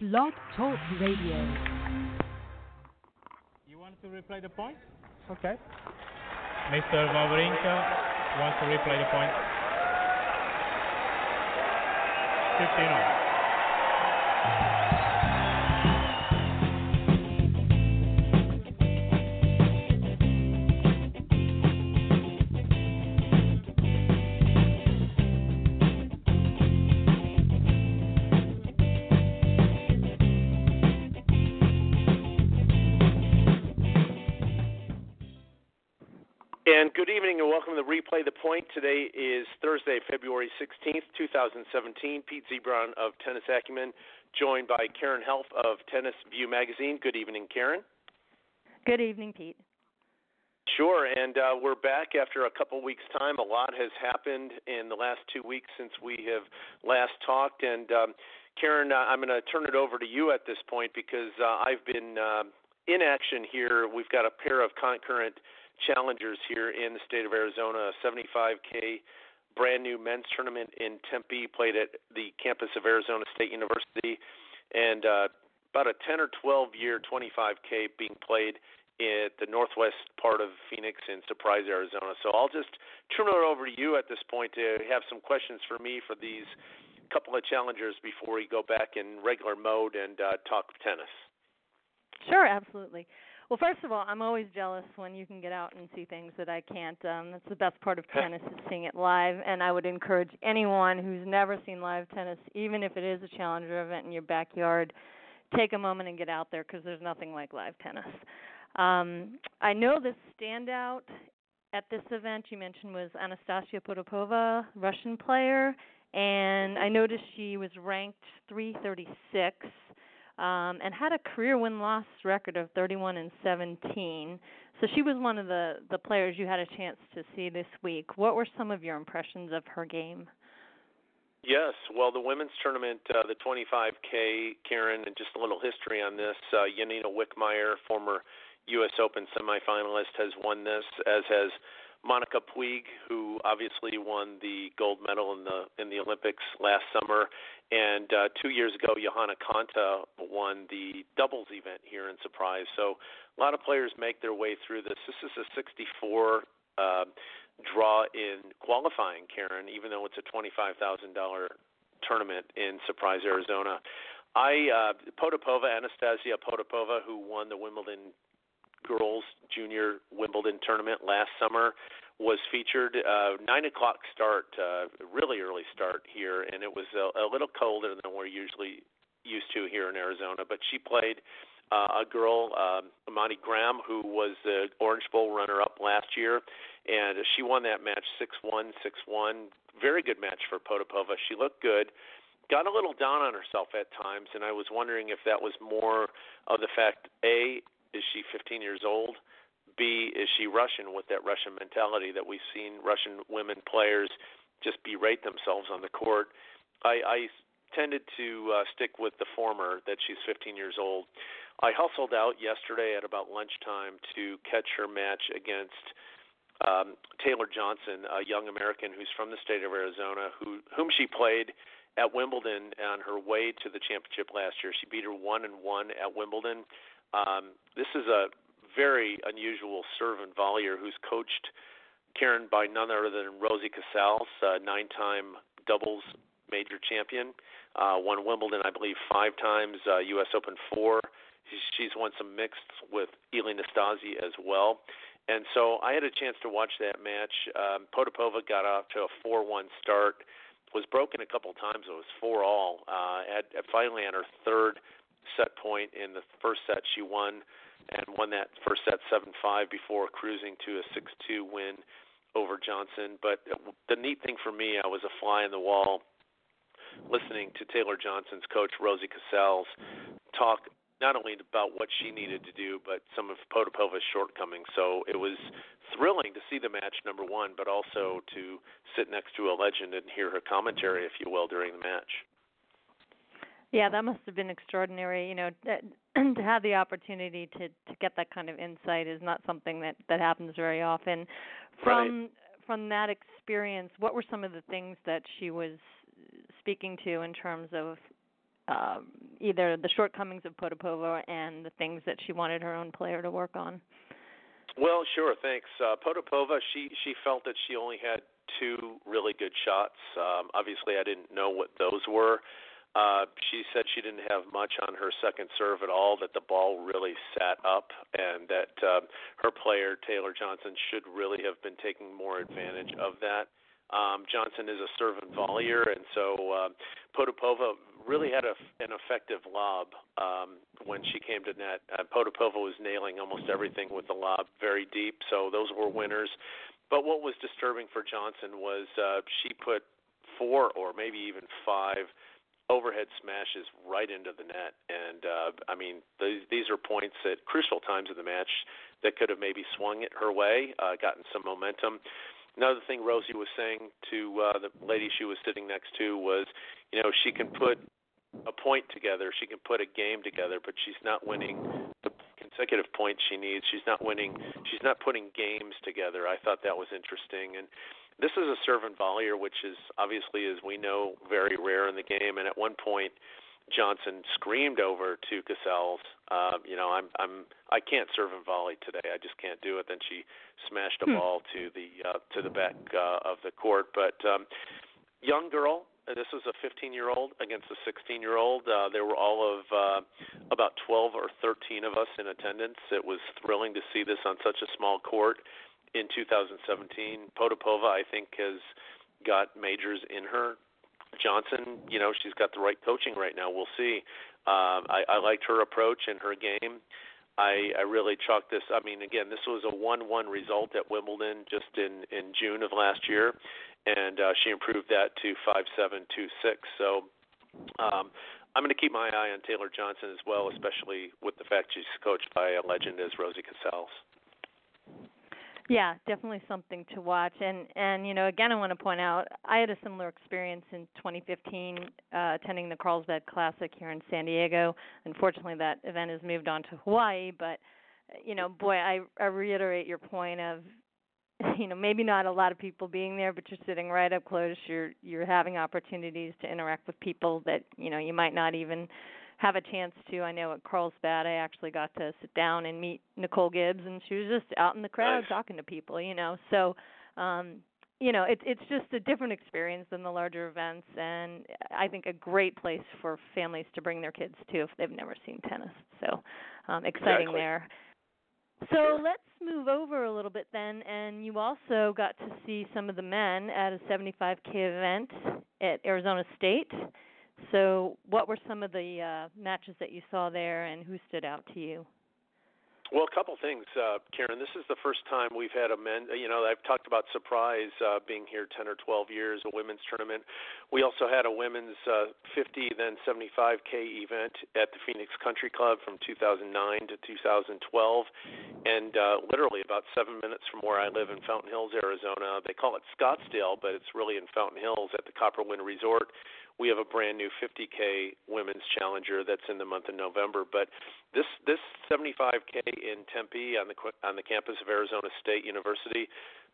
Blog Talk Radio. You want to replay the point? Okay. Mr. Wawrinka wants to replay the point. 15 on. Today is Thursday, February 16th, 2017. Pete Ziebron of Tennis Acumen, joined by Karen Helf of Tennis View Magazine. Good evening, Karen. Good evening, Pete. Sure, and uh, we're back after a couple weeks' time. A lot has happened in the last two weeks since we have last talked. And um, Karen, uh, I'm going to turn it over to you at this point because uh, I've been uh, in action here. We've got a pair of concurrent challengers here in the state of Arizona, a 75K brand new men's tournament in Tempe, played at the campus of Arizona State University, and uh, about a 10 or 12 year 25K being played at the northwest part of Phoenix in Surprise, Arizona. So I'll just turn it over to you at this point to have some questions for me for these couple of challengers before we go back in regular mode and uh, talk tennis. Sure, absolutely. Well, first of all, I'm always jealous when you can get out and see things that I can't. Um, that's the best part of tennis is seeing it live, and I would encourage anyone who's never seen live tennis, even if it is a challenger event in your backyard, take a moment and get out there because there's nothing like live tennis. Um, I know the standout at this event you mentioned was Anastasia Potapova, Russian player, and I noticed she was ranked 336 um, and had a career win loss record of 31 and 17. So she was one of the the players you had a chance to see this week. What were some of your impressions of her game? Yes, well, the women's tournament, uh, the 25K, Karen, and just a little history on this. Uh, Yanina Wickmeyer, former U.S. Open semifinalist, has won this, as has Monica Puig, who obviously won the gold medal in the in the Olympics last summer, and uh, two years ago, Johanna Konta won the doubles event here in Surprise. So a lot of players make their way through this. This is a 64 uh, draw in qualifying, Karen, even though it's a $25,000 tournament in Surprise, Arizona. I uh, Potapova, Anastasia Potapova, who won the Wimbledon girls junior Wimbledon tournament last summer was featured. Uh, nine o'clock start, uh, really early start here, and it was a, a little colder than we're usually used to here in Arizona. But she played uh, a girl, um, Amani Graham, who was the Orange Bowl runner-up last year, and she won that match six-one, six-one. Very good match for Potapova. She looked good. Got a little down on herself at times, and I was wondering if that was more of the fact a is she 15 years old? B, is she Russian with that Russian mentality that we've seen Russian women players just berate themselves on the court? I, I tended to uh, stick with the former, that she's 15 years old. I hustled out yesterday at about lunchtime to catch her match against um, Taylor Johnson, a young American who's from the state of Arizona, who whom she played at Wimbledon on her way to the championship last year. She beat her one and one at Wimbledon. Um, this is a very unusual serve and volleyer who's coached Karen by none other than Rosie Casals, uh, nine-time doubles major champion. Uh, won Wimbledon, I believe, five times. Uh, U.S. Open four. She's won some mixed with Ilie Nastase as well. And so I had a chance to watch that match. Um, Potapova got off to a 4-1 start, was broken a couple times. It was four all. Uh, at, at finally on her third set point in the first set, she won and won that first set 7-5 before cruising to a 6-2 win over Johnson. But the neat thing for me, I was a fly in the wall listening to Taylor Johnson's coach Rosie Casals talk not only about what she needed to do, but some of Potapova's shortcomings. So it was thrilling to see the match number one, but also to sit next to a legend and hear her commentary, if you will, during the match. Yeah, that must have been extraordinary. You know, to have the opportunity to to get that kind of insight is not something that that happens very often. From right. from that experience, what were some of the things that she was speaking to in terms of um, either the shortcomings of Potapova and the things that she wanted her own player to work on. Well, sure, thanks. Uh, Potapova, she she felt that she only had two really good shots. Um, obviously, I didn't know what those were. Uh, she said she didn't have much on her second serve at all, that the ball really sat up, and that uh, her player, Taylor Johnson, should really have been taking more advantage of that. Um, Johnson is a serve and volleyer, and so uh, Potapova really had a, an effective lob um, when she came to net. Uh, Potapova was nailing almost everything with the lob very deep, so those were winners. But what was disturbing for Johnson was uh, she put four or maybe even five overhead smashes right into the net. And uh, I mean, these, these are points at crucial times of the match that could have maybe swung it her way, uh, gotten some momentum. Another thing Rosie was saying to uh, the lady she was sitting next to was, you know, she can put a point together, she can put a game together, but she's not winning the consecutive points she needs. She's not winning. She's not putting games together. I thought that was interesting, and this is a serve and volleyer, which is obviously, as we know, very rare in the game. And at one point, Johnson screamed over to Casals, uh, you know, I'm I'm I can't serve and volley today. I just can't do it. Then she smashed a hmm. ball to the uh, to the back uh, of the court. But um, young girl, this was a 15 year old against a 16 year old. Uh, there were all of uh, about 12 or 13 of us in attendance. It was thrilling to see this on such a small court in 2017. Potapova, I think, has got majors in her. Johnson, you know, she's got the right coaching right now. We'll see. Um, I, I liked her approach and her game. I, I really chalked this. I mean, again, this was a one-one result at Wimbledon just in in June of last year, and uh, she improved that to five-seven, two-six. So. Um, I'm going to keep my eye on Taylor Johnson as well, especially with the fact she's coached by a legend as Rosie Casals. Yeah, definitely something to watch. And and you know, again, I want to point out I had a similar experience in 2015 uh, attending the Carlsbad Classic here in San Diego. Unfortunately, that event has moved on to Hawaii, but you know, boy, I I reiterate your point of you know maybe not a lot of people being there but you're sitting right up close you're you're having opportunities to interact with people that you know you might not even have a chance to. I know at Carlsbad, I actually got to sit down and meet Nicole Gibbs, and she was just out in the crowd nice. talking to people. You know, so um, you know, it's it's just a different experience than the larger events, and I think a great place for families to bring their kids to if they've never seen tennis. So um, exciting exactly. there. So let's move over a little bit then, and you also got to see some of the men at a 75k event at Arizona State. So, what were some of the uh, matches that you saw there, and who stood out to you? Well, a couple things, uh, Karen. This is the first time we've had a men. You know, I've talked about surprise uh, being here 10 or 12 years, a women's tournament. We also had a women's uh, 50 then 75k event at the Phoenix Country Club from 2009 to 2012, and uh, literally about seven minutes from where I live in Fountain Hills, Arizona. They call it Scottsdale, but it's really in Fountain Hills at the CopperWynd Resort we have a brand new 50k women's challenger that's in the month of November. But this this 75k in Tempe on the on the campus of Arizona State University,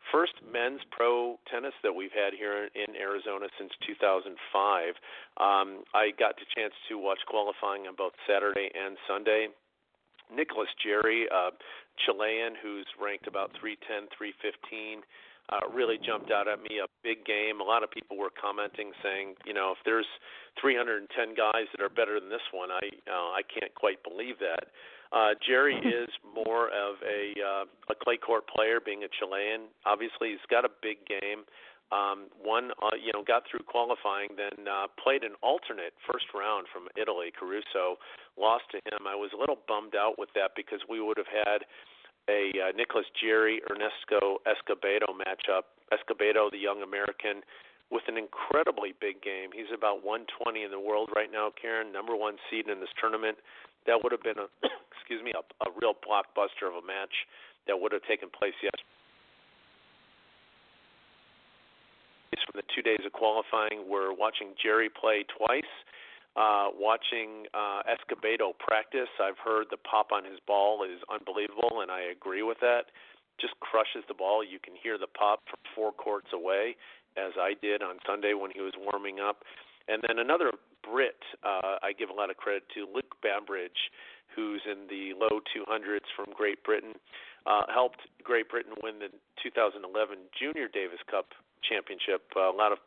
first men's pro tennis that we've had here in Arizona since 2005. Um, I got the chance to watch qualifying on both Saturday and Sunday. Nicholas Jarry, uh, Chilean, who's ranked about 310, 315 uh, really jumped out at me. A big game. A lot of people were commenting, saying, you know, if there's 310 guys that are better than this one, I uh, I can't quite believe that. Uh, Jarry is more of a uh, a clay court player, being a Chilean. Obviously, he's got a big game. Um, one, uh, you know, got through qualifying, then uh, played an alternate first round from Italy. Caruso lost to him. I was a little bummed out with that because we would have had a uh, Nicholas Jarry Ernesto Escobedo matchup. Escobedo, the young American, with an incredibly big game. He's about 120 in the world right now, Karen, number one seed in this tournament. That would have been a excuse me a, a real blockbuster of a match that would have taken place yesterday. From the two days of qualifying, we're watching Jarry play twice uh, watching uh, Escobedo practice, I've heard the pop on his ball is unbelievable, and I agree with that. Just crushes the ball. You can hear the pop from four courts away, as I did on Sunday when he was warming up. And then another Brit. Uh, I give a lot of credit to Luke Bambridge, who's in the low 200s from Great Britain. Uh, helped Great Britain win the 2011 Junior Davis Cup championship. Uh, a lot of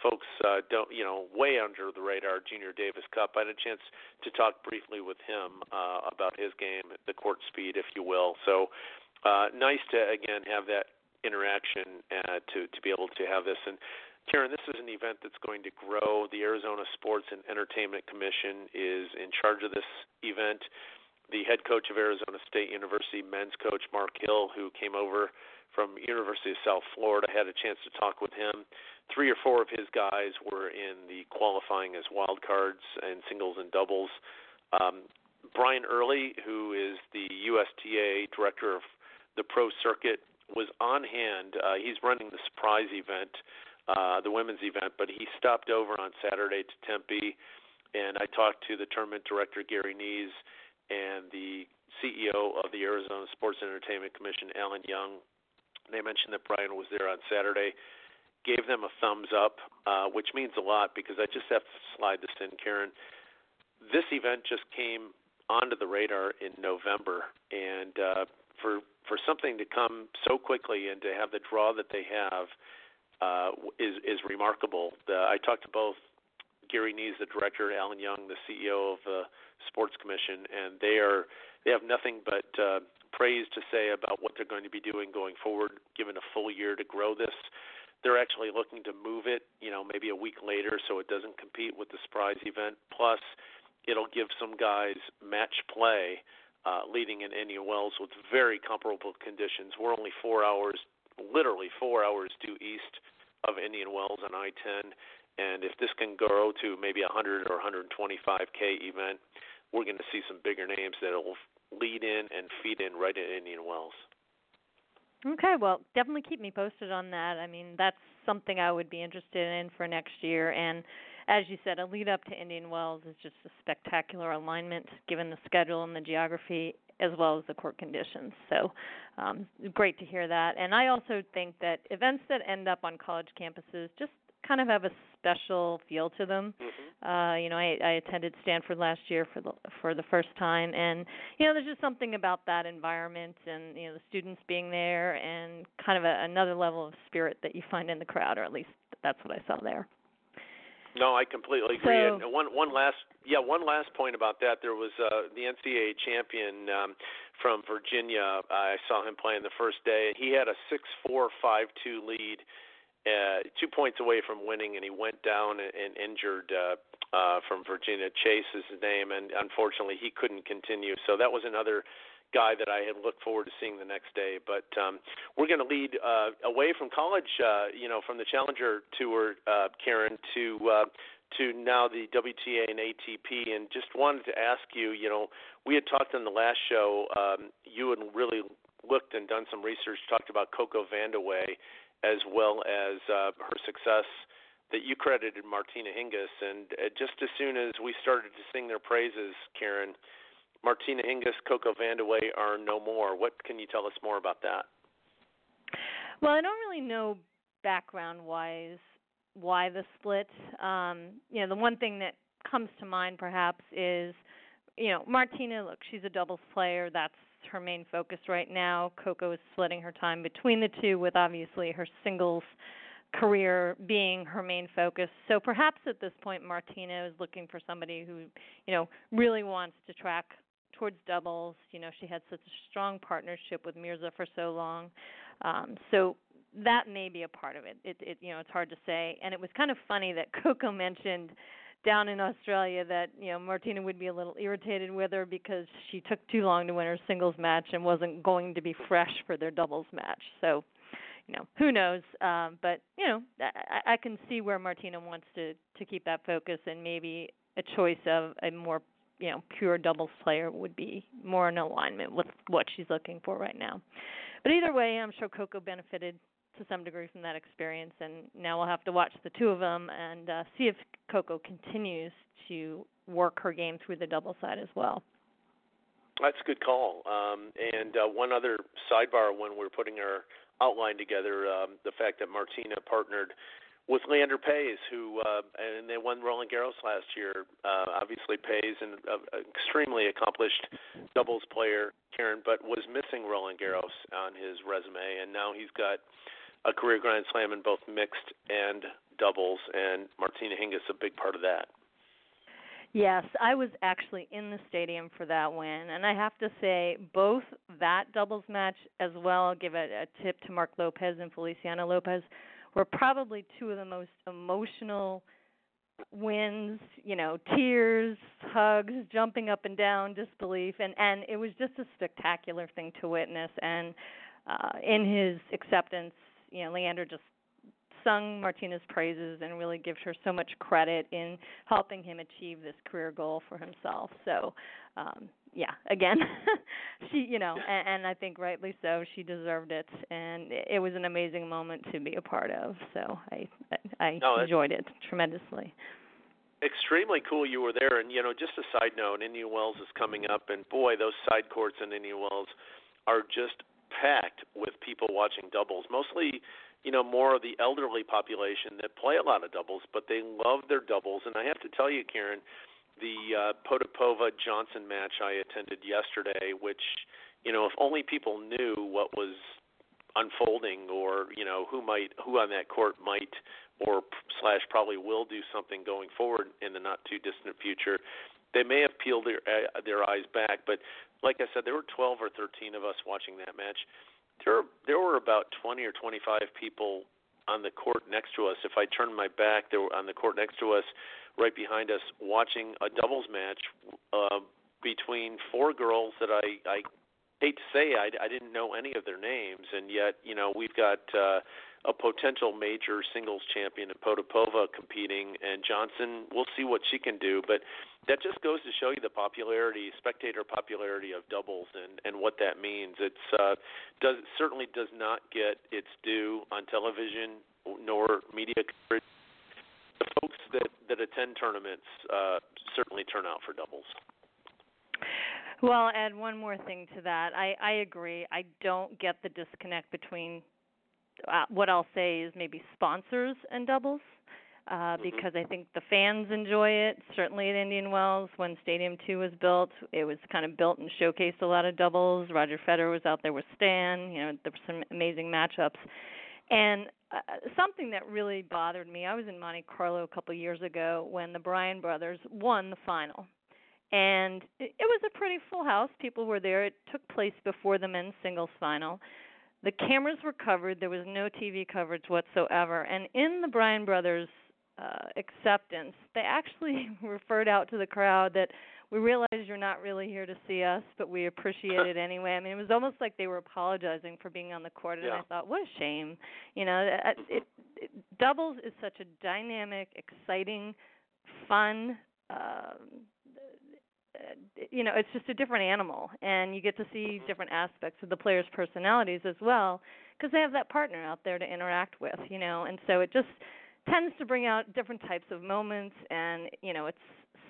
folks uh, don't, you know, way under the radar Junior Davis Cup. I had a chance to talk briefly with him uh, about his game, the court speed, if you will. So uh, nice to again have that interaction uh, to to be able to have this. And Karen, this is an event that's going to grow. The Arizona Sports and Entertainment Commission is in charge of this event. The head coach of Arizona State University, men's coach Mark Hill, who came over from University of South Florida, had a chance to talk with him. Three or four of his guys were in the qualifying as wild cards and singles and doubles. Um, Brian Earley, who is the USTA director of the pro circuit, was on hand. Uh, he's running the surprise event, uh, the women's event, but he stopped over on Saturday to Tempe, and I talked to the tournament director Gary Nees and the CEO of the Arizona Sports Entertainment Commission, Alan Young. They mentioned that Brian was there on Saturday. Gave them a thumbs up, uh, which means a lot because I just have to slide this in, Karen. This event just came onto the radar in November, and uh, for for something to come so quickly and to have the draw that they have uh, is is remarkable. The, I talked to both Gary Nees, the director, Alan Young, the CEO of the Sports Commission, and they are they have nothing but uh, praise to say about what they're going to be doing going forward, given a full year to grow this. They're actually looking to move it, you know, maybe a week later, so it doesn't compete with the surprise event. Plus, it'll give some guys match play uh, leading in Indian Wells with very comparable conditions. We're only four hours, literally four hours due east of Indian Wells on I-10, and if this can grow to maybe a 100 or 125k event, we're going to see some bigger names that will lead in and feed in right at Indian Wells. Okay, well, definitely keep me posted on that. I mean, that's something I would be interested in for next year. And as you said, a lead up to Indian Wells is just a spectacular alignment given the schedule and the geography as well as the court conditions. So, um, great to hear that. And I also think that events that end up on college campuses just kind of have a special feel to them. Mm-hmm. Uh, you know, I, I attended Stanford last year for the for the first time, and you know, there's just something about that environment and you know the students being there, and kind of a, another level of spirit that you find in the crowd, or at least that's what I saw there. No, I completely agree. So, and one one last yeah, one last point about that. There was uh, the NCAA champion um, from Virginia. I saw him play in the first day. He had a six four five two lead, uh, two points away from winning, and he went down and, and injured. Uh, uh, from Virginia, Chase is his name, and unfortunately he couldn't continue. So that was another guy that I had looked forward to seeing the next day. But um, we're going to lead uh, away from college, uh, you know, from the Challenger Tour, uh, Karen, to uh, to now the WTA and ATP, and just wanted to ask you, you know, we had talked on the last show. Um, you had really looked and done some research, talked about Coco Vandeweghe, as well as uh, her success that you credited Martina Hingis, and uh, just as soon as we started to sing their praises, Karen, Martina Hingis, Coco Vandeweghe are no more. What can you tell us more about that? Well, I don't really know background wise why the split. Um, you know, the one thing that comes to mind perhaps is, you know, Martina, look, she's a doubles player. That's her main focus right now. Coco is splitting her time between the two with obviously her singles career being her main focus. So perhaps at this point Martina is looking for somebody who, you know, really wants to track towards doubles. You know, she had such a strong partnership with Mirza for so long. Um, so that may be a part of it. It, it. You know, it's hard to say. And it was kind of funny that Coco mentioned down in Australia that you know Martina would be a little irritated with her because she took too long to win her singles match and wasn't going to be fresh for their doubles match. So, you know, who knows? Um, but you know, I, I can see where Martina wants to to keep that focus and maybe a choice of a more you know pure doubles player would be more in alignment with what she's looking for right now. But either way, I'm sure Coco benefited to some degree from that experience, and now we'll have to watch the two of them and uh, see if Coco continues to work her game through the double side as well. That's a good call. Um, and uh, one other sidebar when we're putting our outline together, um, the fact that Martina partnered with Leander Paes, who uh, and they won Roland Garros last year. Uh, obviously, Paes, an uh, extremely accomplished doubles player, Karen, but was missing Roland Garros on his resume, and now he's got a career Grand Slam in both mixed and doubles, and Martina Hingis a big part of that. Yes, I was actually in the stadium for that win, and I have to say, both that doubles match as well. I'll give a, tip to Marc Lopez and Feliciano Lopez were probably two of the most emotional wins, you know, tears, hugs, jumping up and down, disbelief and and it was just a spectacular thing to witness and uh in his acceptance, you know, Leander just sung Martina's praises and really gives her so much credit in helping him achieve this career goal for himself. So, um yeah, again, she, you know, and, and I think rightly so. She deserved it, and it was an amazing moment to be a part of. So I, I no, enjoyed it tremendously. Extremely cool you were there, and you know, just a side note, Indian Wells is coming up, and boy, those side courts in Indian Wells are just packed with people watching doubles. Mostly, you know, more of the elderly population that play a lot of doubles, but they love their doubles. And I have to tell you, Karen the uh, Potapova Johnson match I attended yesterday, which you know, if only people knew what was unfolding, or you know, who might who on that court might or slash probably will do something going forward in the not too distant future, they may have peeled their uh, their eyes back. But like I said, there were 12 or 13 of us watching that match. There there were about 20 or 25 people on the court next to us. If I turned my back, there were on the court next to us right behind us watching a doubles match uh, between four girls that I, I hate to say I, I didn't know any of their names, and yet you know we've got uh, a potential major singles champion in Potapova competing, and Johnson. We'll see what she can do, but that just goes to show you the popularity, spectator popularity of doubles, and and what that means. It's uh, does certainly does not get its due on television nor media coverage the folks that that attend tournaments uh, certainly turn out for doubles. Well, I'll add one more thing to that. I I agree. I don't get the disconnect between uh, what I'll say is maybe sponsors and doubles. Uh, mm-hmm. because I think the fans enjoy it. Certainly at Indian Wells, when Stadium 2 was built, it was kind of built and showcased a lot of doubles. Roger Federer was out there with Stan. You know, there were some amazing matchups. And uh, something that really bothered me, I was in Monte Carlo a couple years ago when the Bryan brothers won the final. And it, it was a pretty full house. People were there. It took place before the men's singles final. The cameras were covered. There was no TV coverage whatsoever. And in the Bryan brothers uh, acceptance, they actually referred out to the crowd that we realize you're not really here to see us, but we appreciate it anyway. I mean, it was almost like they were apologizing for being on the court, and yeah. I thought, what a shame. You know, it, it, it doubles is such a dynamic, exciting, fun. Uh, you know, it's just a different animal, and you get to see Mm-hmm. different aspects of the players' personalities as well, because they have that partner out there to interact with. You know, and so it just tends to bring out different types of moments, and you know, it's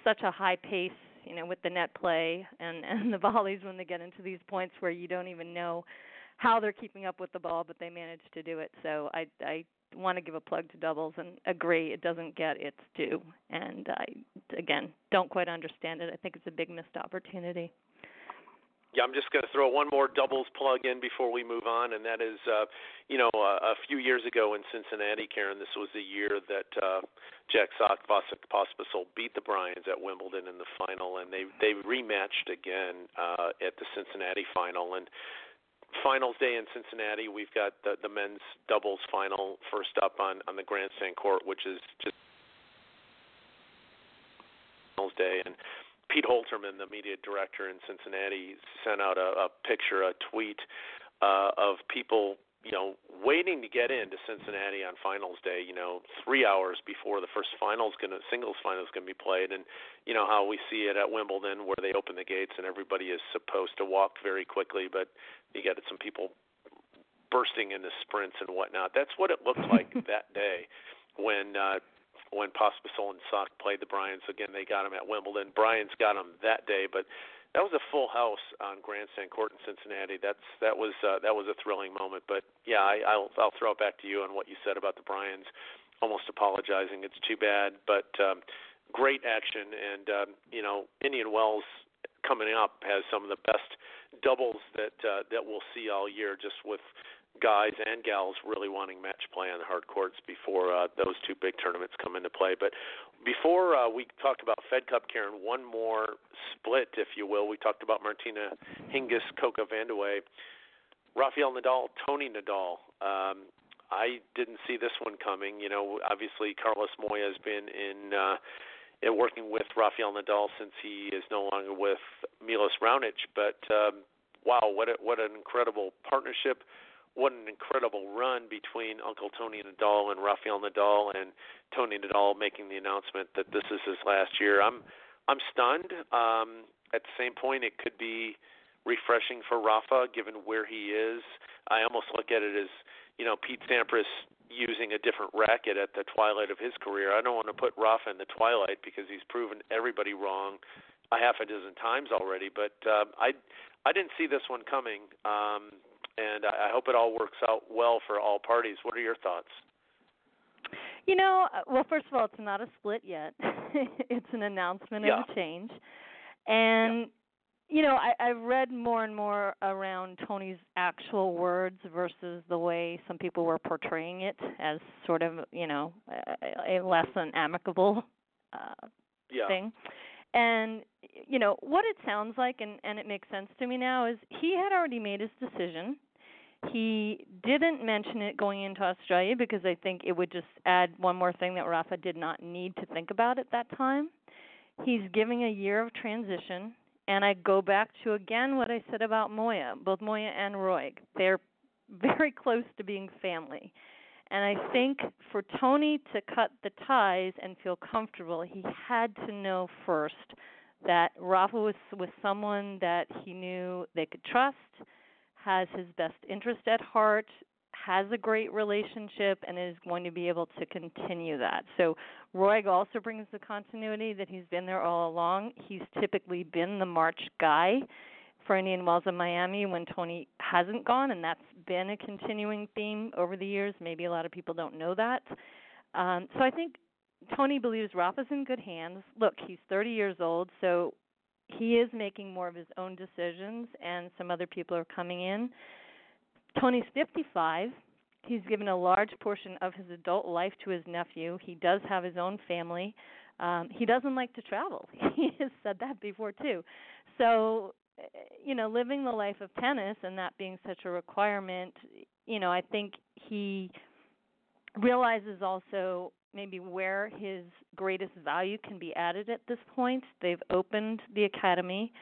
such a high pace you know, with the net play and and the volleys when they get into these points where you don't even know how they're keeping up with the ball, but they manage to do it. So I I want to give a plug to doubles and agree it doesn't get its due. And I again don't quite understand it. I think it's a big missed opportunity. Yeah, I'm just going to throw one more doubles plug in before we move on, and that is, uh, you know, uh, a few years ago in Cincinnati, Karen, this was the year that uh, Jack Sock Pospisil beat the Bryans at Wimbledon in the final, and they they rematched again uh, at the Cincinnati final. And finals day in Cincinnati, we've got the, the men's doubles final first up on on the grandstand court, which is just finals day. And Pete Holterman, the media director in Cincinnati, sent out a, a picture, a tweet uh, of people, you know, waiting to get into Cincinnati on finals day. You know, three hours before the first finals to singles finals going to be played, and you know how we see it at Wimbledon, where they open the gates and everybody is supposed to walk very quickly, but you get some people bursting into sprints and whatnot. That's what it looked like that day when uh, when Pospisil and Sock played the Bryans. Again, they got him at Wimbledon. Bryans got him that day, but that was a full house on Grandstand Court in Cincinnati. That's that was uh, that was a thrilling moment. But yeah, I, I'll I'll throw it back to you on what you said about the Bryans. almost apologizing. It's too bad, but um, great action, and um, you know Indian Wells coming up has some of the best doubles that uh, that we'll see all year, just with guys and gals really wanting match play on the hard courts before uh, those two big tournaments come into play. But before uh, we talk about Fed Cup, Karen, one more split, if you will. We talked about Martina Hingis, Coco Vandeweghe, Rafael Nadal, Tony Nadal. Um, I didn't see this one coming. You know, obviously Carlos Moya has been in. Uh, working with Rafael Nadal since he is no longer with Milos Raonic. But um, wow, what a, what an incredible partnership! What an incredible run between Uncle Tony Nadal and Rafael Nadal, and Tony Nadal making the announcement that this is his last year. I'm I'm stunned. Um, at the same point, it could be refreshing for Rafa given where he is. I almost look at it as you know Pete Sampras using a different racket at the twilight of his career. I don't want to put Rafa in the twilight because he's proven everybody wrong a half a dozen times already. But uh, I I didn't see this one coming, um, and I, I hope it all works out well for all parties. What are your thoughts? You know, uh, well, first of all, it's not a split yet. it's an announcement yeah. of a change, and yeah you know, I, I've read more and more around Tony's actual words versus the way some people were portraying it as sort of, you know, a, a less than amicable uh, yeah. thing. And you know what it sounds like, and and it makes sense to me now is he had already made his decision. He didn't mention it going into Australia because I think it would just add one more thing that Rafa did not need to think about at that time. He's giving a year of transition and I go back to again what I said about Moya, both Moya and Roig. They're very close to being family. And I think for Tony to cut the ties and feel comfortable, he had to know first that Rafa was with someone that he knew they could trust, has his best interest at heart, has a great relationship and is going to be able to continue that. So Roig also brings the continuity that he's been there all along. He's typically been the March guy for Indian Wells in Miami when Tony hasn't gone, and that's been a continuing theme over the years. Maybe a lot of people don't know that. Um, so I think Tony believes Rafa's in good hands. Look, he's 30 years old, so he is making more of his own decisions, and some other people are coming in. Tony's 55. He's given a large portion of his adult life to his nephew. He does have his own family. Um, he doesn't like to travel. He has said that before too. So, Eh, you know, living the life of tennis and that being such a requirement, you know, I think he realizes also maybe where his greatest value can be added at this point. They've opened the academy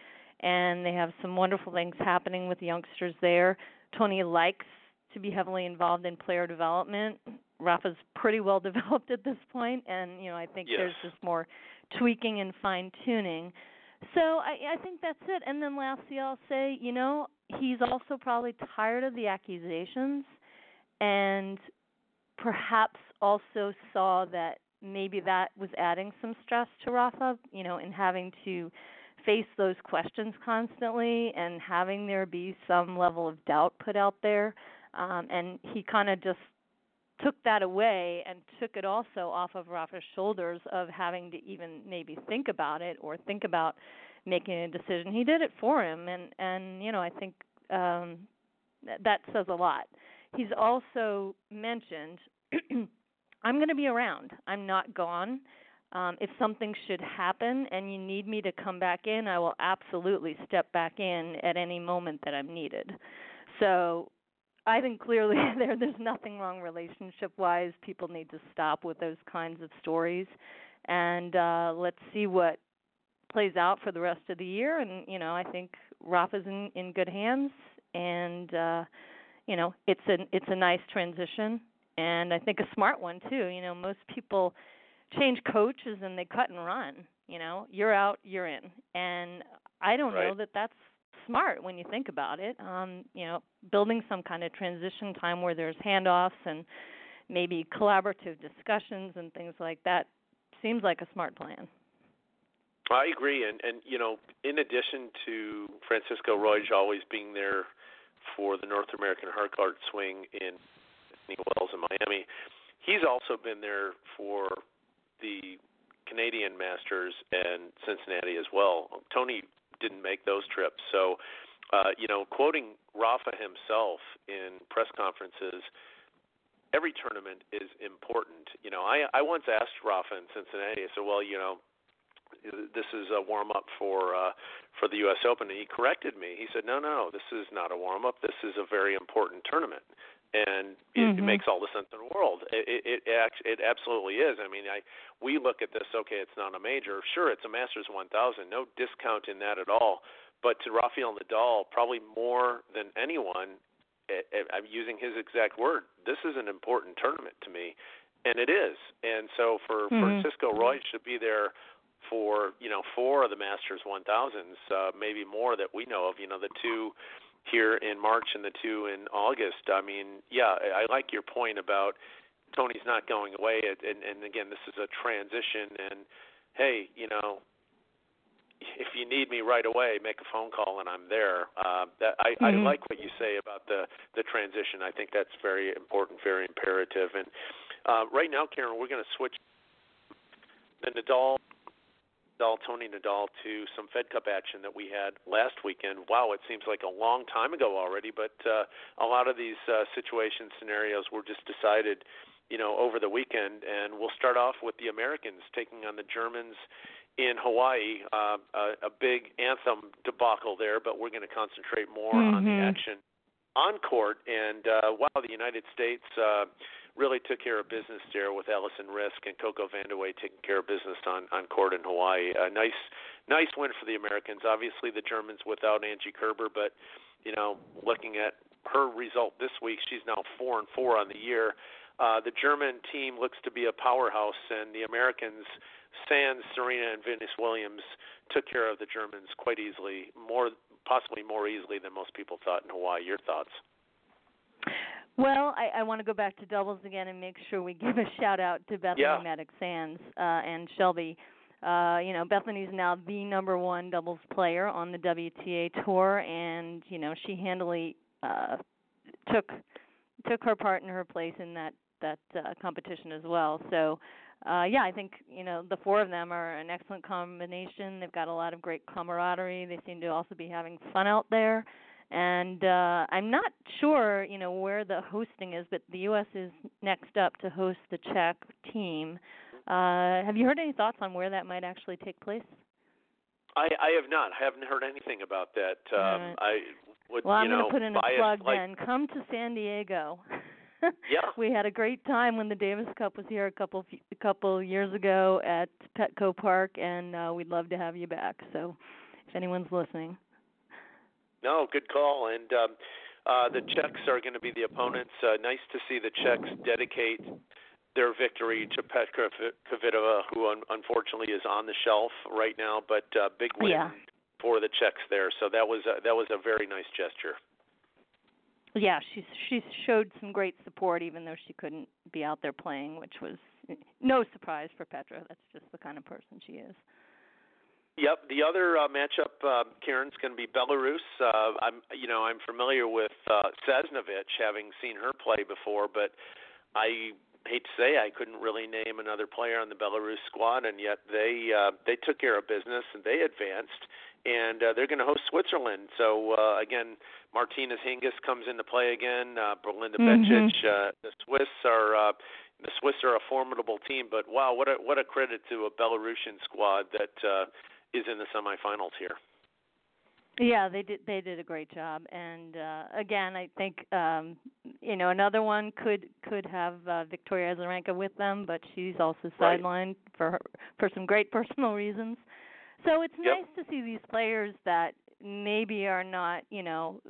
and they have some wonderful things happening with youngsters there. Tony likes to be heavily involved in player development. Rafa's pretty well developed at this point, and you know I think yes. there's just more tweaking and fine tuning. So I, I think that's it. And then lastly, I'll say, you know, he's also probably tired of the accusations, and perhaps also saw that maybe that was adding some stress to Rafa, you know, in having to face those questions constantly and having there be some level of doubt put out there. Um, and he kind of just took that away and took it also off of Rafa's shoulders of having to even maybe think about it or think about making a decision. He did it for him, and and you know I think um, that says a lot. He's also mentioned, "I'm going to be around. I'm not gone." Um, if something should happen and you need me to come back in, I will absolutely step back in at any moment that I'm needed. So I think clearly there there's nothing wrong relationship wise. People need to stop with those kinds of stories and uh let's see what plays out for the rest of the year and you know, I think Rafa's in in good hands and uh you know, it's a it's a nice transition and I think a smart one too. You know, most people change coaches and they cut and run. You know, you're out, you're in, and I don't right. know that that's smart when you think about it. Um, you know, building some kind of transition time where there's handoffs and maybe collaborative discussions and things like that seems like a smart plan. I agree, and and you know, in addition to Francisco Roig always being there for the North American Hardcourt Swing in Wells in Miami, he's also been there for the Canadian Masters and Cincinnati as well. Tony didn't make those trips, so uh, you know, quoting Rafa himself in press conferences, every tournament is important. You know, I I once asked Rafa in Cincinnati. I said, well, you know, this is a warm up for uh, for the U.S. Open, and he corrected me. He said, no, no, this is not a warm up. This is a very important tournament, and it, mm-hmm. it makes all the sense in the world. It it it, it absolutely is. I mean, I we look at this. Okay, it's not a major. Sure, it's a Masters 1000. No discount in that at all. But to Rafael Nadal, probably more than anyone, I'm using his exact word. This is an important tournament to me, and it is. And so for mm-hmm. Francisco Roig to be there for you know four of the Masters 1000s, uh, maybe more that we know of. You know the two here in March and the two in August. I mean, yeah, I like your point about Tony's not going away, and, and again, this is a transition. And hey, you know, if you need me right away, make a phone call and I'm there. Uh, that, I, mm-hmm. I like what you say about the the transition. I think that's very important, very imperative. And uh, right now, Karen, we're going to switch the Nadal. Nadal, Tony Nadal, to some Fed Cup action that we had last weekend. Wow, it seems like a long time ago already, but uh, a lot of these uh, situation scenarios were just decided, you know, over the weekend. And we'll start off with the Americans taking on the Germans in Hawaii, uh, a, a big anthem debacle there, but we're going to concentrate more mm-hmm. on the action on court. And uh, wow, the United States uh, really took care of business there with Alison Riske and Coco Vandeweghe taking care of business on on court in Hawaii. A nice nice win for the Americans. Obviously, the Germans without Angie Kerber, but you know, looking at her result this week, she's now four and four on the year. Uh, the German team looks to be a powerhouse, and the Americans Sans Serena and Venus Williams took care of the Germans quite easily, more possibly more easily than most people thought in Hawaii. Your thoughts? Well, I, I want to go back to doubles again and make sure we give a shout out to Bethanie yeah. Mattek-Sands uh, and Shelby. Uh, you know, Bethanie's now the number one doubles player on the WTA tour, and you know she handily uh, took took her part and her place in that that uh, competition as well. So uh, yeah, I think you know the four of them are an excellent combination. They've got a lot of great camaraderie. They seem to also be having fun out there. And uh, I'm not sure, you know, where the hosting is, but the U.S. is next up to host the Czech team. Uh, have you heard any thoughts on where that might actually take place? I, I have not. I haven't heard anything about that. Um, right. I would, well, I'm you know, going to put in a plug like, then. Come to San Diego. yeah. We had a great time when the Davis Cup was here a couple a couple years ago at Petco Park, and uh, we'd love to have you back. So, if anyone's listening. No, good call. And um, uh, the Czechs are going to be the opponents. Uh, nice to see the Czechs dedicate their victory to Petra Kvitova, who un- unfortunately is on the shelf right now, but uh, big win yeah. for the Czechs there. So that was a, that was a very nice gesture. Yeah, she she showed some great support, even though she couldn't be out there playing, which was no surprise for Petra. That's just the kind of person she is. Yep. The other uh, matchup, uh, Karen's going to be Belarus. Uh, I'm, you know, I'm familiar with uh, having seen her play before, but I hate to say I couldn't really name another player on the Belarus squad, and yet they uh, they took care of business and they advanced and uh, they're going to host Switzerland. So uh, again, Martina Hingis comes into play again. Uh, Belinda mm-hmm. Bencic. Uh, the Swiss are uh, the Swiss are a formidable team. But wow, what a what a credit to a Belarusian squad that uh, is in the semifinals here. Yeah, they did. They did a great job, and uh, again, I think um, you know another one could could have uh, Victoria Azarenka with them, but she's also right. sidelined for her, for some great personal reasons. So it's yep. nice to see these players that maybe are not, you know,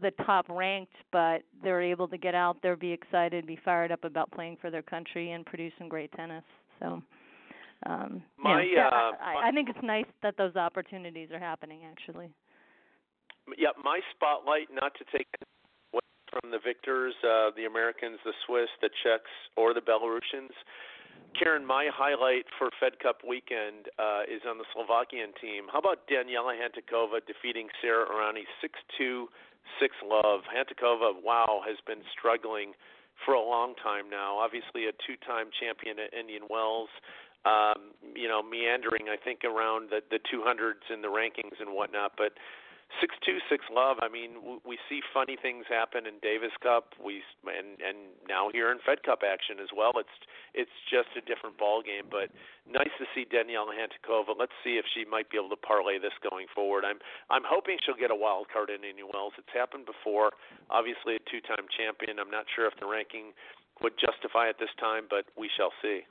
the top ranked, but they're able to get out there, be excited, be fired up about playing for their country, and produce some great tennis. So, um, my, yeah, uh, I, my, I think it's nice that those opportunities are happening. Actually. Yeah, my spotlight not to take away from the victors, uh, the Americans, the Swiss, the Czechs, or the Belarusians Karen, my highlight for Fed Cup weekend uh, is on the Slovakian team. How about Daniela Hantuchova defeating Sara Errani 6-2, 6 love. Hantuchova, wow, has been struggling for a long time now. Obviously, a two-time champion at Indian Wells. Um, you know, meandering, I think, around the the 200s in the rankings and whatnot. But six two six love. I mean, we see funny things happen in Davis Cup. We and and now here in Fed Cup action as well. It's it's just a different ball game. But nice to see Daniela Hantuchova. Let's see if she might be able to parlay this going forward. I'm I'm hoping she'll get a wild card in Indian Wells. It's happened before. Obviously, a two-time champion. I'm not sure if the ranking would justify it this time, but we shall see.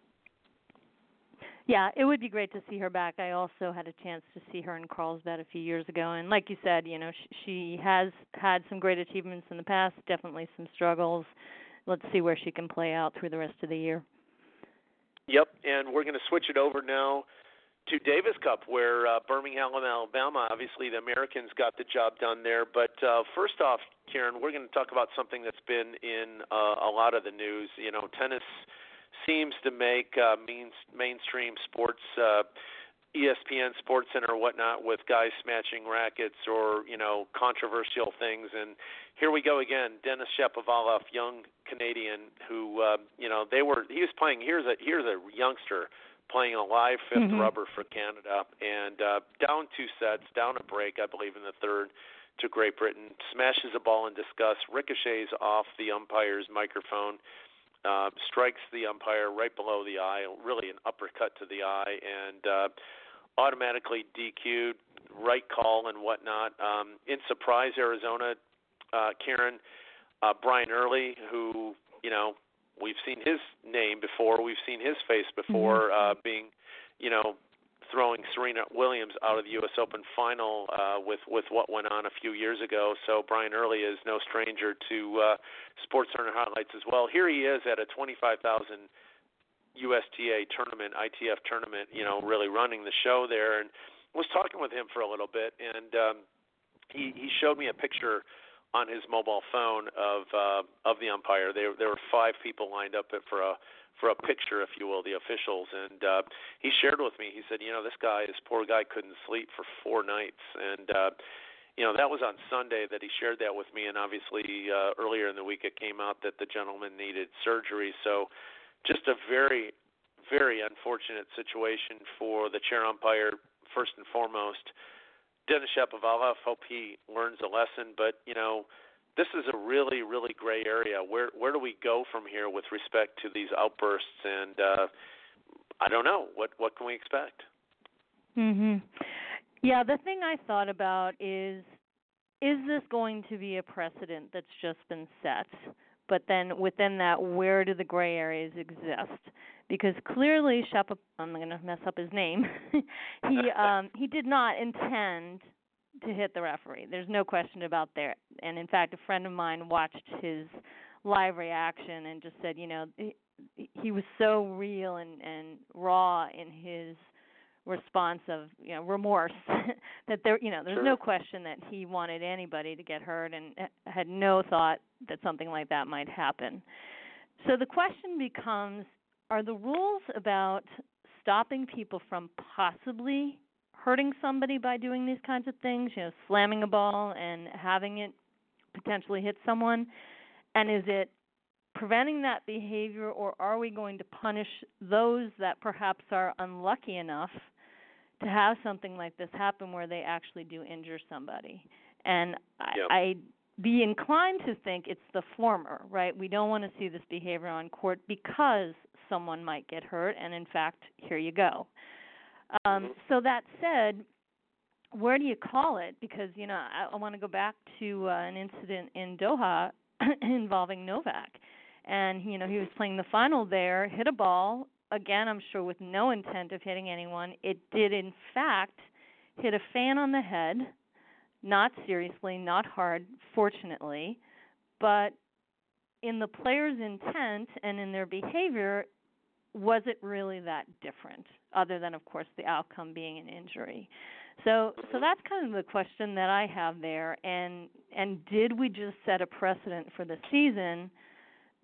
Yeah, it would be great to see her back. I also had a chance to see her in Carlsbad a few years ago, and like you said, you know, she, she has had some great achievements in the past, definitely some struggles. Let's see where she can play out through the rest of the year. Yep, and we're going to switch it over now to Davis Cup, where uh, Birmingham, Alabama, obviously the Americans got the job done there. But uh, first off, Karen, we're going to talk about something that's been in uh, a lot of the news. You know, tennis seems to make uh, means mainstream sports, uh, ESPN Sports Center whatnot, with guys smashing rackets or you know controversial things. And here we go again, Denis Shapovalov, young Canadian, who uh, you know they were he was playing. Here's a here's a youngster playing a live 5th mm-hmm. rubber for Canada, and uh, down two sets, down a break, I believe in the third to Great Britain, smashes a ball in disgust, ricochets off the umpire's microphone, uh, strikes the umpire right below the eye, really an uppercut to the eye, and uh, automatically DQ'd, right call and whatnot. Um, in surprise, Arizona, uh, Karen, uh, Brian Earley, who you know we've seen his name before, we've seen his face before, mm-hmm. uh, being you know throwing Serena Williams out of the U.S. Open final uh, with with what went on a few years ago. So Brian Earley is no stranger to uh, Sports Center highlights as well. Here he is at a 25,000 USTA tournament, ITF tournament. You know, really running the show there, and was talking with him for a little bit, and um, he he showed me a picture on his mobile phone of uh, of the umpire. There there were five people lined up for a for a picture, if you will, the officials. And uh, he shared with me. He said, you know, this guy, this poor guy, couldn't sleep for four nights, and uh, you know that was on Sunday that he shared that with me. And obviously, uh, earlier in the week, it came out that the gentleman needed surgery. So, just a very, very unfortunate situation for the chair umpire. First and foremost, Denis Shapovalov. Hope he learns a lesson. But you know this is a really really gray area. Where where do we go from here with respect to these outbursts? And uh, I don't know what what can we expect. Mhm. Yeah, the thing I thought about is is this going to be a precedent that's just been set? But then within that, where do the gray areas exist? Because clearly, Shapa, I'm going to mess up his name. he um, he did not intend to hit the referee. There's no question about that. And in fact, a friend of mine watched his live reaction and just said, you know, he, he was so real and and raw in his response of you know remorse that there you know there's sure. no question that he wanted anybody to get hurt and had no thought that something like that might happen. So the question becomes are the rules about stopping people from possibly hurting somebody by doing these kinds of things, you know, slamming a ball and having it potentially hit someone? And is it preventing that behavior, or are we going to punish those that perhaps are unlucky enough to have something like this happen where they actually do injure somebody? And yep. I, I'd be inclined to think it's the former, right? We don't want to see this behavior on court because someone might get hurt, and in fact, here you go. Um, so that said, where do you call it? Because you know, I, I want to go back to uh, an incident in Doha involving Novak, and you know he was playing the final there, hit a ball again. I'm sure with no intent of hitting anyone. It did in fact hit a fan on the head, not seriously, not hard, fortunately, but in the player's intent and in their behavior, was it really that different other than of course the outcome being an injury. So so that's kind of the question that i have there. And and did we just set a precedent for the season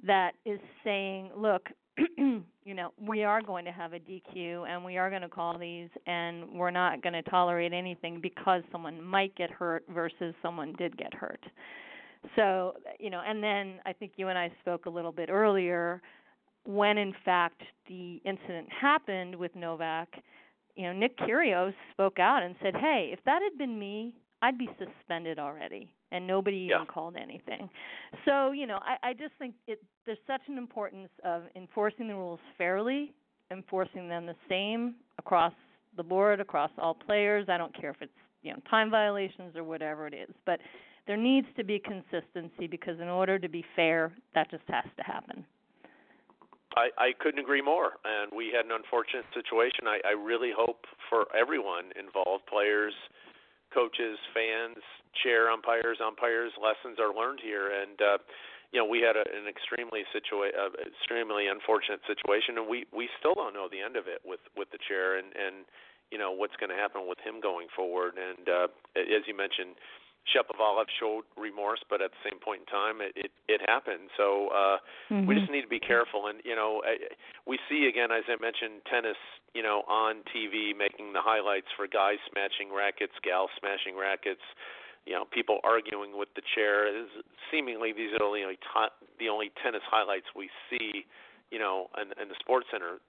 that is saying look you know we are going to have a dq and we are going to call these and we're not going to tolerate anything because someone might get hurt versus someone did get hurt. So, you know, and then I think you and I spoke a little bit earlier when in fact the incident happened with Novak, you know, Nick Kyrgios spoke out and said, "Hey, if that had been me, I'd be suspended already." And nobody yeah. even called anything. So, you know, I, I just think it there's such an importance of enforcing the rules fairly, enforcing them the same across the board, across all players. I don't care if it's, you know, time violations or whatever it is. But there needs to be consistency because in order to be fair, that just has to happen. I, I couldn't agree more. And we had an unfortunate situation. I, I really hope for everyone involved players, coaches, fans, chair umpires, umpires lessons are learned here. And, uh, you know, we had a, an extremely situa- uh, extremely unfortunate situation, and we we still don't know the end of it with with the chair and and you know what's going to happen with him going forward. And uh, as you mentioned, Shapovalov showed remorse, but at the same point in time, it it, it happened. So uh, mm-hmm. we just need to be careful. And you know, we see again, as I mentioned, tennis, you know, on TV making the highlights for guys smashing rackets, gals smashing rackets. You know, people arguing with the chair. Is seemingly these are the only the only tennis highlights we see. You know, in, in the Sports Center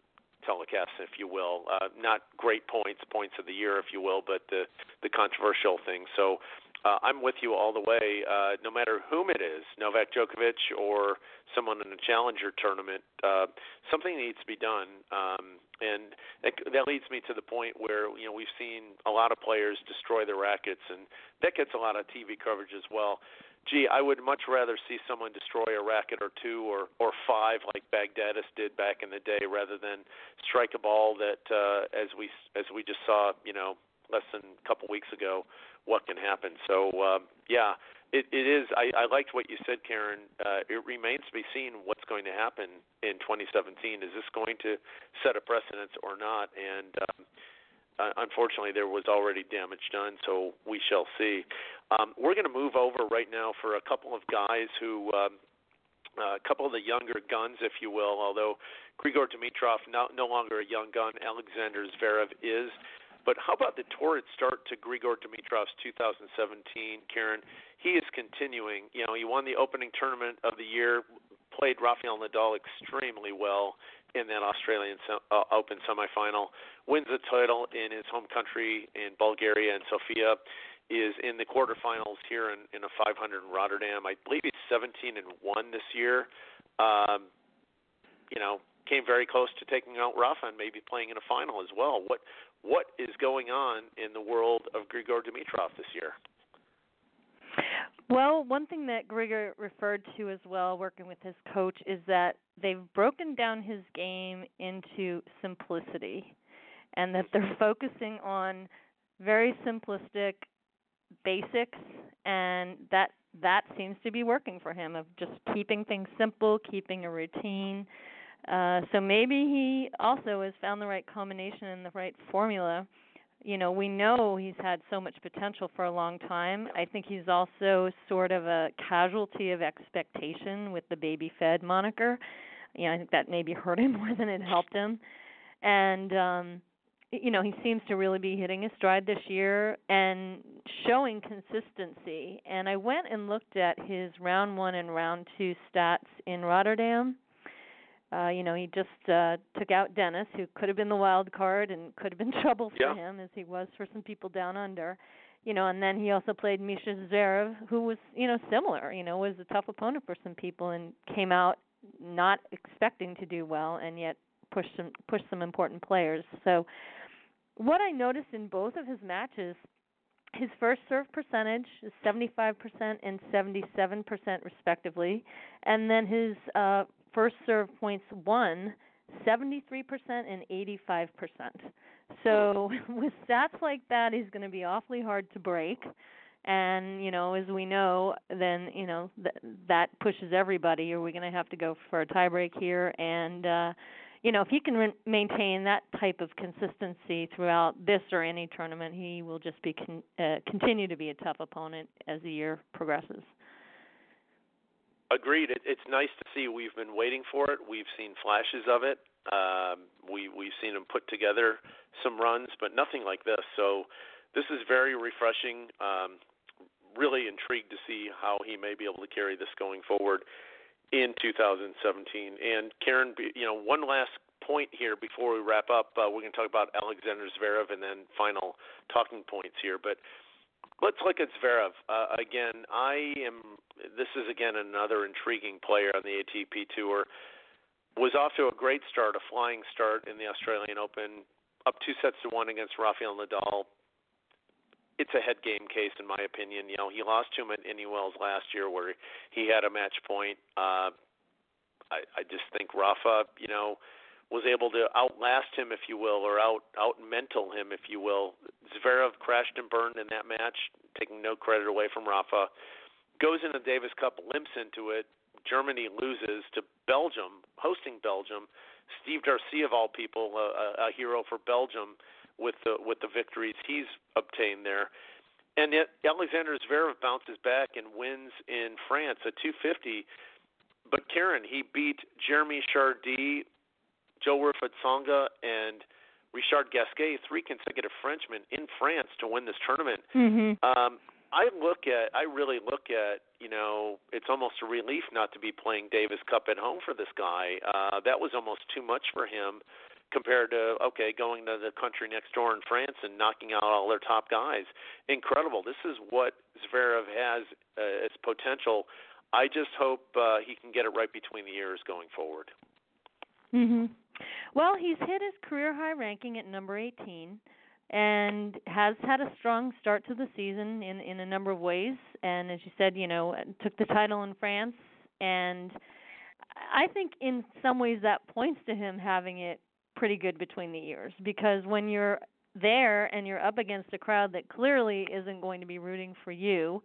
telecasts, if you will. Uh, not great points, points of the year, if you will, but the the controversial things. So uh, I'm with you all the way. Uh, no matter whom it is, Novak Djokovic or someone in a challenger tournament, uh, something needs to be done. Um, and that, that leads me to the point where you know we've seen a lot of players destroy their rackets, and that gets a lot of TV coverage as well. Gee, I would much rather see someone destroy a racket or two or or five like Baghdatis did back in the day, rather than strike a ball that, uh, as we as we just saw, you know, less than a couple weeks ago, what can happen. So um, yeah, it, it is. I, I liked what you said, Karen. Uh, it remains to be seen what's going to happen in 2017. Is this going to set a precedent or not? And um, uh, unfortunately, there was already damage done, so we shall see. Um, we're going to move over right now for a couple of guys who. Um, uh, a couple of the younger guns, if you will, although Grigor Dimitrov, no, no longer a young gun, Alexander Zverev is. But how about the torrid start to Grigor Dimitrov's 2017, Karen? He is continuing. You know, he won the opening tournament of the year, played Rafael Nadal extremely well in that Australian uh, Open semifinal, wins the title in his home country in Bulgaria, and Sofia is in the quarterfinals here in, in a 500 in Rotterdam. I believe he's 17 and one this year. Um, you know, came very close to taking out Rafa and maybe playing in a final as well. What what is going on in the world of Grigor Dimitrov this year? Well, one thing that Grigor referred to as well, working with his coach, is that they've broken down his game into simplicity, and that they're focusing on very simplistic basics, and that that seems to be working for him of just keeping things simple, keeping a routine, uh, so maybe he also has found the right combination and the right formula. You know, we know he's had so much potential for a long time. I think he's also sort of a casualty of expectation with the baby fed moniker. You know, I think that maybe hurt him more than it helped him. And um you know, he seems to really be hitting his stride this year and showing consistency. And I went and looked at his round 1 and round 2 stats in Rotterdam uh, you know, he just uh, took out Denis, who could have been the wild card and could have been trouble for yeah. him, as he was for some people down under. You know, and then he also played Misha Zverev, who was, you know, similar. You know, was a tough opponent for some people and came out not expecting to do well, and yet pushed some pushed some important players. So, what I noticed in both of his matches his first serve percentage is 75% and 77% respectively, and then his uh, first serve points won 73% and 85%. So with stats like that, he's going to be awfully hard to break. And you know, as we know, then you know th- that pushes everybody. Are we going to have to go for a tiebreak here? And uh, you know, if he can re- maintain that type of consistency throughout this or any tournament, he will just be con- uh, continue to be a tough opponent as the year progresses. Agreed. It, it's nice to see. We've been waiting for it. We've seen flashes of it. Um, we we've seen him put together some runs, but nothing like this. So this is very refreshing. Um, really intrigued to see how he may be able to carry this going forward in 2017. And Karen, you know, one last point here before we wrap up. Uh, we're going to talk about Alexander Zverev and then final talking points here. But let's look at Zverev uh, again. I am. This is again another intriguing player on the ATP tour. Was off to a great start, a flying start in the Australian Open, up two sets to one against Rafael Nadal it's a head game case in my opinion. You know, he lost to him at Indian Wells last year where he had a match point. Uh, I, I just think Rafa, you know, was able to outlast him, if you will, or out out mental him, if you will. Zverev crashed and burned in that match, taking no credit away from Rafa. Goes into Davis Cup, limps into it. Germany loses to Belgium, hosting Belgium. Steve Darcis, of all people, a, a hero for Belgium, with the with the victories he's obtained there. And yet Alexander Zverev bounces back and wins in France at 250. But Karen, he beat Jeremy Chardy, Jo-Wilfried Tsonga, and Richard Gasquet, three consecutive Frenchmen in France to win this tournament. Mm-hmm. Um, I look at, I really look at, you know, it's almost a relief not to be playing Davis Cup at home for this guy. Uh, that was almost too much for him compared to okay going to the country next door in France and knocking out all their top guys. Incredible. This is what Zverev has uh, as potential. I just hope uh, he can get it right between the ears going forward. Mhm. Well, he's hit his career high ranking at number 18 and has had a strong start to the season in in a number of ways. And as you said, you know, took the title in France. And I think in some ways that points to him having it pretty good between the ears because when you're there and you're up against a crowd that clearly isn't going to be rooting for you,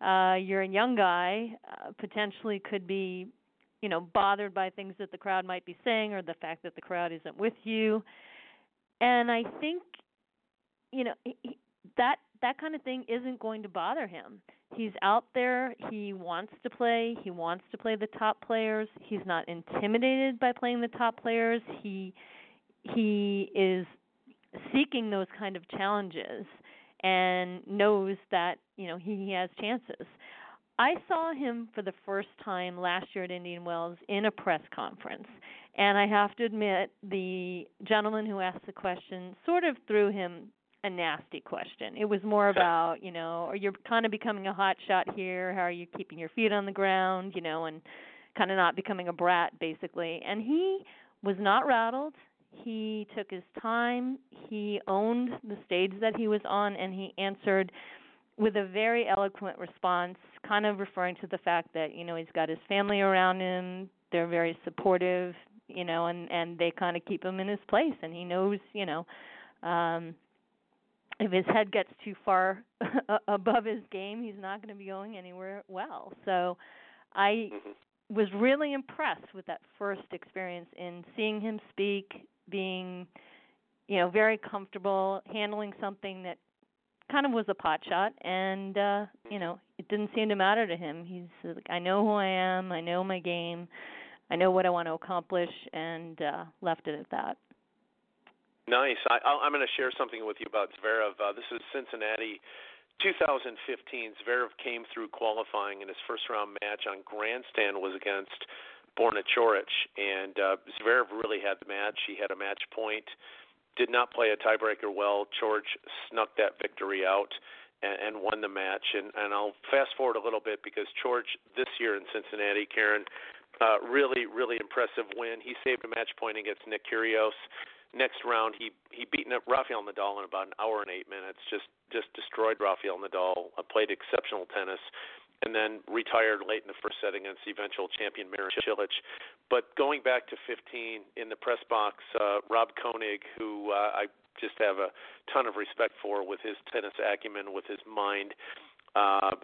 uh, you're a young guy, uh, potentially could be, you know, bothered by things that the crowd might be saying or the fact that the crowd isn't with you. And I think, you know, he, that that kind of thing isn't going to bother him. He's out there, he wants to play, he wants to play the top players. He's not intimidated by playing the top players. He he is seeking those kind of challenges and knows that you know he, he has chances. I saw him for the first time last year at Indian Wells in a press conference, and I have to admit the gentleman who asked the question sort of threw him a nasty question. It was more about, you know, are you're kind of becoming a hot shot here. How are you keeping your feet on the ground, you know, and kind of not becoming a brat basically. And he was not rattled. He took his time. He owned the stage that he was on, and he answered with a very eloquent response, kind of referring to the fact that you know he's got his family around him. They're very supportive, you know, and and they kind of keep him in his place, and he knows, you know. um if his head gets too far above his game, he's not going to be going anywhere well. So I mm-hmm. was really impressed with that first experience in seeing him speak, being you know very comfortable handling something that kind of was a pot shot and uh you know it didn't seem to matter to him. He's like i know who i am. I know my game. I know what i want to accomplish and uh left it at that. Nice. I i'm going to share something with you about zverev. Uh, this is cincinnati 2015 zverev came through qualifying in his first round match on grandstand was against Borna Coric, and uh, Zverev really had the match. He had a match point, did not play a tiebreaker well. Coric snuck that victory out and, and won the match. And, and I'll fast forward a little bit because Coric this year in Cincinnati, Karen, uh, really, really impressive win. He saved a match point against Nick Kyrgios. Next round, he he beat Rafael Nadal in about an hour and eight minutes. Just just destroyed Rafael Nadal. Uh, played exceptional tennis and then retired late in the first set against eventual champion Marin Cilic. But going back to 15 in the press box, uh, Rob Koenig, who uh, I just have a ton of respect for with his tennis acumen, with his mind. Uh,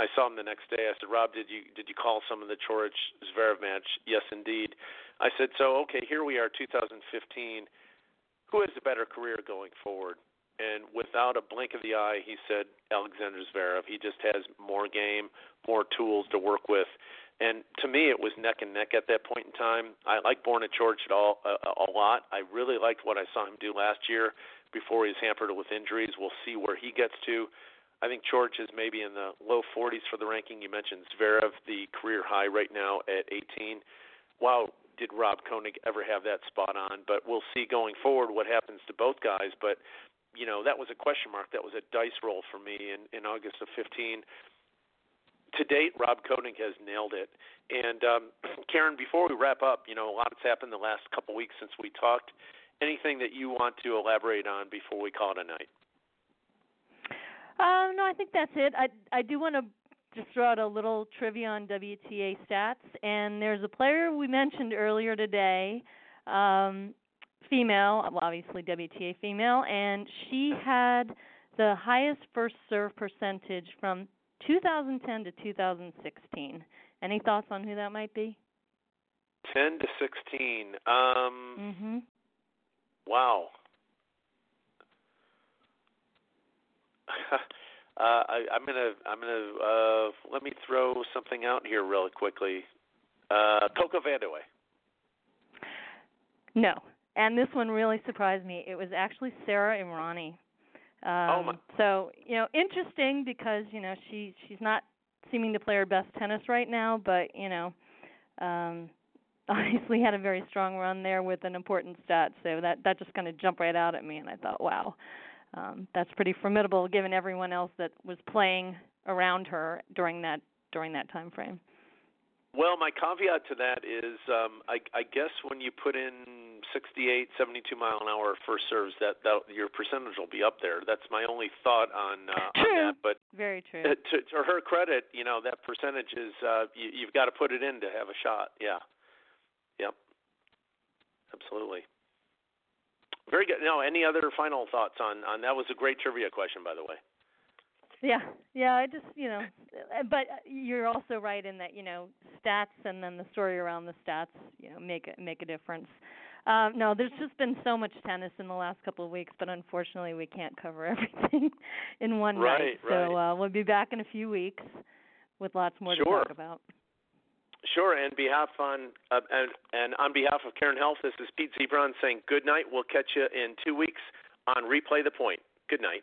I saw him the next day. I said, Rob, did you did you call some of the Coric Zverev match? Yes, indeed. I said, so okay, here we are, 2015. Who has a better career going forward? And without a blink of the eye, he said Alexander Zverev. He just has more game, more tools to work with. And to me, it was neck and neck at that point in time. I like Borna Coric at all a, a lot. I really liked what I saw him do last year before he was hampered with injuries. We'll see where he gets to. I think George is maybe in the low 40s for the ranking. You mentioned Zverev, the career high right now at 18. Wow, did Rob Koenig ever have that spot on? But we'll see going forward what happens to both guys. But you know, that was a question mark. That was a dice roll for me in in August of 15. To date, Rob Koenig has nailed it. And um, Karen, before we wrap up, you know, a lot has happened the last couple weeks since we talked. Anything that you want to elaborate on before we call it a night? Um, no, I think that's it. I I do want to just throw out a little trivia on WTA stats, and there's a player we mentioned earlier today, um, female, well, obviously WTA female, and she had the highest first serve percentage from 2010 to 2016. Any thoughts on who that might be? 10 to 16. Um, mhm. Wow. Uh, I, I'm gonna I'm gonna uh, let me throw something out here really quickly. Uh, Coco Vandeweghe. No, and this one really surprised me. It was actually Sara Errani. Um, oh my. So you know, interesting because you know she she's not seeming to play her best tennis right now, but you know, um, obviously had a very strong run there with an important stat. So that that just kind of jumped right out at me, and I thought, wow um, that's pretty formidable given everyone else that was playing around her during that during that time frame. Well, my caveat to that is, um, I, I guess when you put in 68, 72 mile an hour first serves, that, that your percentage will be up there. That's my only thought on uh, true. on that. But very true. To, to her credit, you know that percentage is uh, you, you've got to put it in to have a shot. Yeah. Yep. Absolutely. Very good. No, any other final thoughts on on that? Was a great trivia question, by the way. Yeah, yeah. I just you know, but you're also right in that you know stats and then the story around the stats you know make a, make a difference. Um, no, there's just been so much tennis in the last couple of weeks, but unfortunately we can't cover everything in one right, night. Right. So uh, we'll be back in a few weeks with lots more sure. to talk about. Sure. And behalf on uh, and, and on behalf of Karen Helf, this is Pete Ziebron saying good night. We'll catch you in two weeks on Replay the Point. Good night.